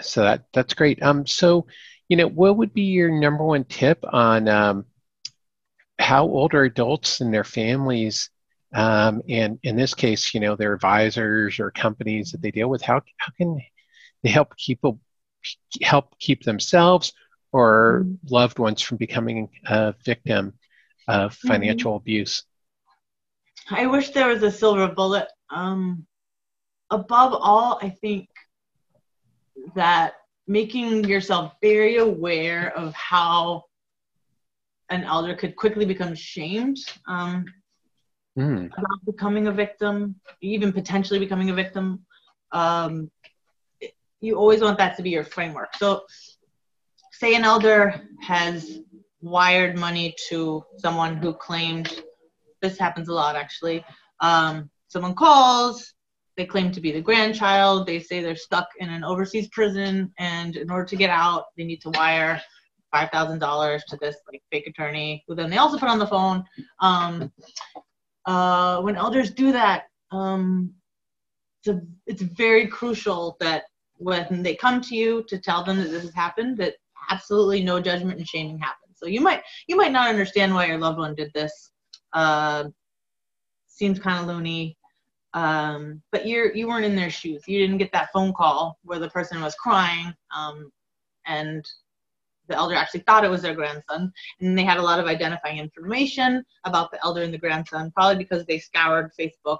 so that that's great. Um, so you know, what would be your number one tip on um, how older adults and their families, um, and in this case, you know, their advisors or companies that they deal with, how how can they help keep help keep themselves or mm-hmm. loved ones from becoming a victim of mm-hmm. financial mm-hmm. abuse?
I wish there was a silver bullet. Um, above all, I think that making yourself very aware of how an elder could quickly become shamed um, mm. about becoming a victim, even potentially becoming a victim. Um, you always want that to be your framework. So, say an elder has wired money to someone who claimed this happens a lot actually. Um, someone calls, they claim to be the grandchild. They say they're stuck in an overseas prison, and in order to get out, they need to wire five thousand dollars to this like fake attorney, who then they also put on the phone. Um, uh, when elders do that, um, it's, a, it's very crucial that when they come to you to tell them that this has happened, that absolutely no judgment and shaming happens. So you might you might not understand why your loved one did this. Uh, seems kind of loony um, but you're you weren't in their shoes. You didn't get that phone call where the person was crying, um, and the elder actually thought it was their grandson, and they had a lot of identifying information about the elder and the grandson, probably because they scoured Facebook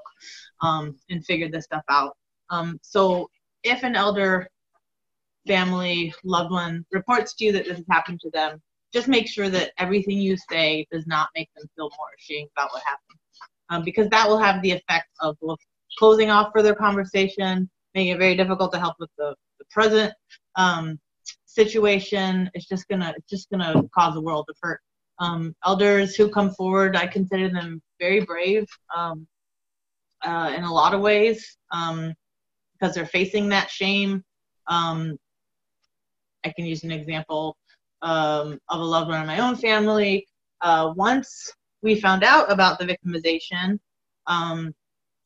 um, and figured this stuff out. Um, so if an elder family loved one reports to you that this has happened to them, just make sure that everything you say does not make them feel more ashamed about what happened um, because that will have the effect of closing off further conversation, making it very difficult to help with the, the present um, situation. It's just gonna it's just gonna cause a world of hurt. Um, elders who come forward, I consider them very brave. Um, uh, in a lot of ways um, because they're facing that shame. Um, I can use an example um, of a loved one in my own family. Uh, once we found out about the victimization, um,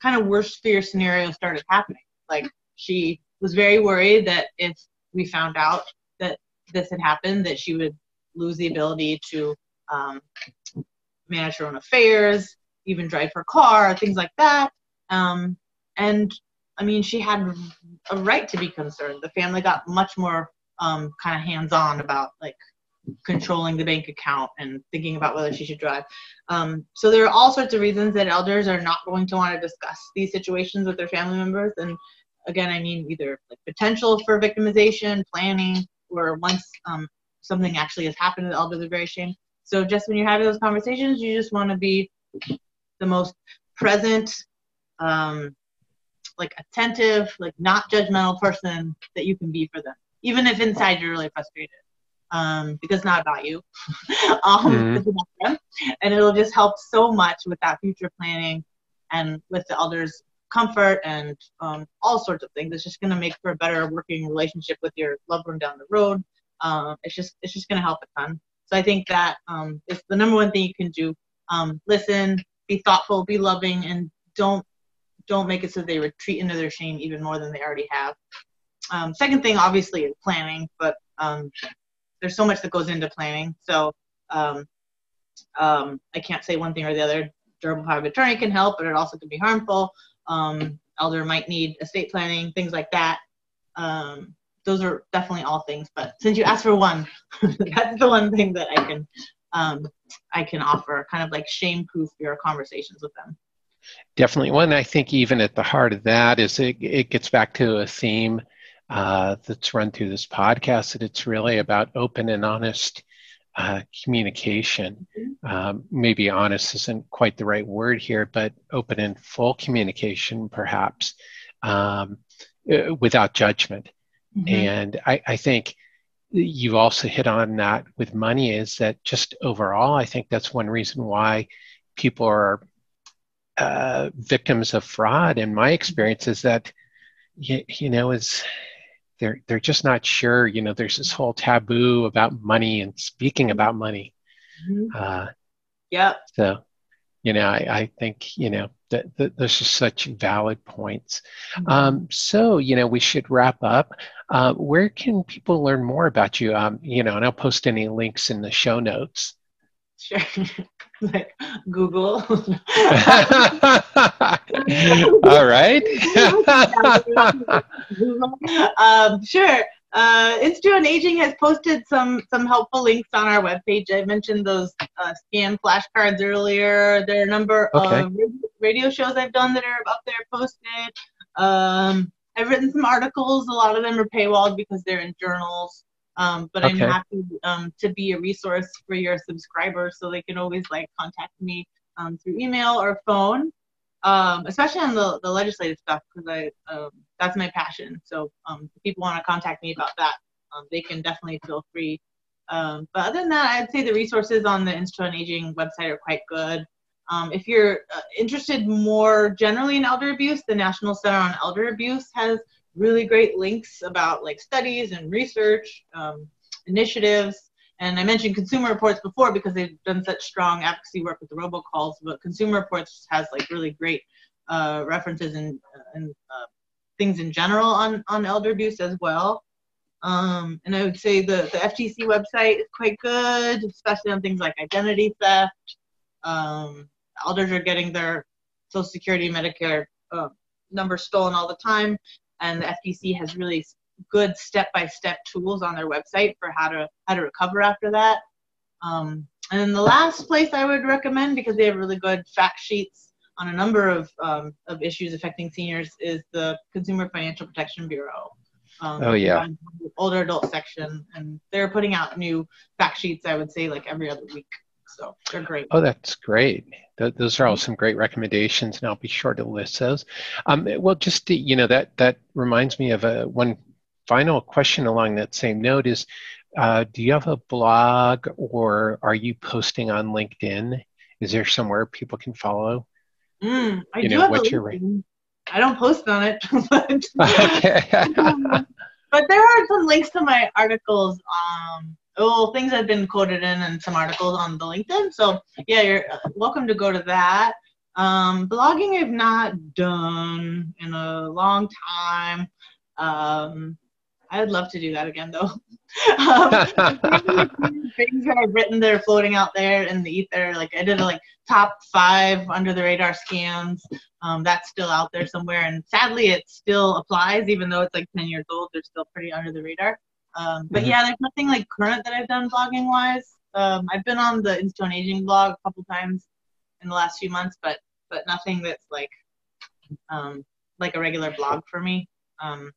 kind of worst fear scenario started happening. Like she was very worried that if we found out that this had happened, that she would lose the ability to um, manage her own affairs, even drive her car, things like that. Um, and I mean, she had a right to be concerned. The family got much more um, kind of hands on about like controlling the bank account and thinking about whether she should drive. Um, so there are all sorts of reasons that elders are not going to want to discuss these situations with their family members. And again, I mean either like potential for victimization, planning, or once um, something actually has happened, to the elders are very ashamed. So just when you're having those conversations, you just want to be the most present, um, like attentive, like not judgmental person that you can be for them, even if inside you're really frustrated. Um, because it's not about you, um, mm-hmm. it's about them, and it'll just help so much with that future planning and with the elders' comfort and um, all sorts of things. It's just going to make for a better working relationship with your loved one down the road. Um, it's just it's just going to help a ton. So I think that um, is the number one thing you can do. Um, listen, be thoughtful, be loving, and don't don't make it so they retreat into their shame even more than they already have. Um, second thing, obviously, is planning, but um, there's so much that goes into planning. So um, um, I can't say one thing or the other. Durable power of attorney can help, but it also can be harmful. Um, elder might need estate planning, things like that. Um, those are definitely all things. But since you asked for one, that's the one thing that I can I can offer, kind of like shame-proof your conversations with them.
Definitely. One, I think even at the heart of that is it, it gets back to a theme uh, that's run through this podcast that it's really about open and honest uh, communication. Um, maybe honest isn't quite the right word here, but open and full communication, perhaps, um, uh, without judgment. Mm-hmm. And I, I think you've also hit on that with money is that just overall, I think that's one reason why people are uh, victims of fraud. In my experience, is that you, you know is they're they're just not sure. You know, there's this whole taboo about money and speaking about money.
Mm-hmm. Uh, yeah.
So, you know, I, I think you know that, that those are such valid points. Mm-hmm. Um, so, you know, we should wrap up. Uh, where can people learn more about you? Um, you know, and I'll post any links in the show notes.
Sure. like Google.
All right.
um, sure. Uh, Institute on Aging has posted some some helpful links on our webpage. I mentioned those uh, scam flashcards earlier. There are a number okay. of radio shows I've done that are up there posted. Um, I've written some articles. A lot of them are paywalled because they're in journals. Um, but okay. I'm happy um, to be a resource for your subscribers, so they can always like contact me um, through email or phone, um, especially on the, the legislative stuff because I um, that's my passion. So um, if people want to contact me about that, they can definitely feel free. but other than that, I'd say the resources on the Institute on Aging website are quite good. if you're uh, interested more generally in elder abuse, the National Center on Elder Abuse has really great links about like studies and research um, initiatives. And I mentioned Consumer Reports before because they've done such strong advocacy work with the robocalls, but Consumer Reports has like really great uh, references and, uh, and uh, things in general on, on elder abuse as well. Um, and I would say the, the FTC website is quite good, especially on things like identity theft. Um, elders are getting their Social Security, Medicare uh, numbers stolen all the time and the FTC has really good step-by-step tools on their website for how to how to recover after that. Um, and then the last place I would recommend because they have really good fact sheets on a number of um, of issues affecting seniors is the Consumer Financial Protection Bureau.
Um, oh yeah.
Older adult section, and they're putting out new fact sheets. I would say like every other week. So they're great.
Oh, that's great. Th- those are all some great recommendations, and I'll be sure to list those. Um, well, just to, you know that that reminds me of a one final question along that same note is. Uh, do you have a blog or are you posting on LinkedIn? Is there somewhere people can follow
Mm, I
You
do
know,
have
what's
a
your
LinkedIn. I don't post on it, but,
okay.
but there are some links to my articles. Um, well, things I've been quoted in and some articles on the LinkedIn. So yeah, you're uh, welcome to go to that. Um, blogging I've not done in a long time. Um, I'd love to do that again though. um, things that I've written that are floating out there in the ether. Like I did a like top five under the radar scans. Um, that's still out there somewhere, and sadly, it still applies even though it's like 10 years old. They're still pretty under the radar. Um, but
Mhm.
yeah, there's nothing like current that I've done blogging wise. Um, I've been on the Institute on Aging blog a couple times in the last few months, but but nothing that's like um, like a regular blog for me. Um,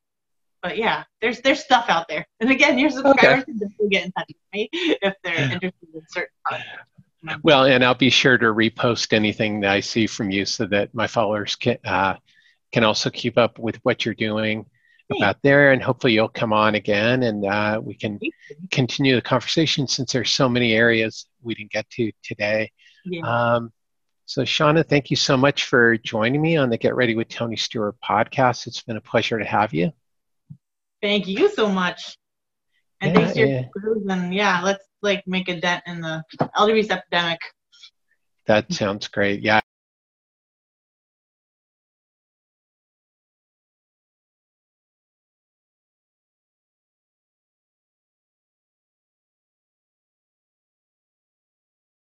but yeah, there's there's stuff out there. And again, your subscribers can definitely get in touch with me if they're interested in certain parts.
Well, and I'll be sure to repost anything that I see from you so that my followers can uh, can also keep up with what you're doing. About there, and hopefully you'll come on again and uh, we can continue the conversation since there's so many areas we didn't get to today.
Yeah.
Um, so, Shauna, thank you so much for joining me on the Get Ready with Tony Steuer podcast. It's been a pleasure to have you.
Thank you so much. And
Yeah,
thanks to your
yeah.
and yeah, let's like make a dent in the elder abuse epidemic.
That sounds great. Yeah.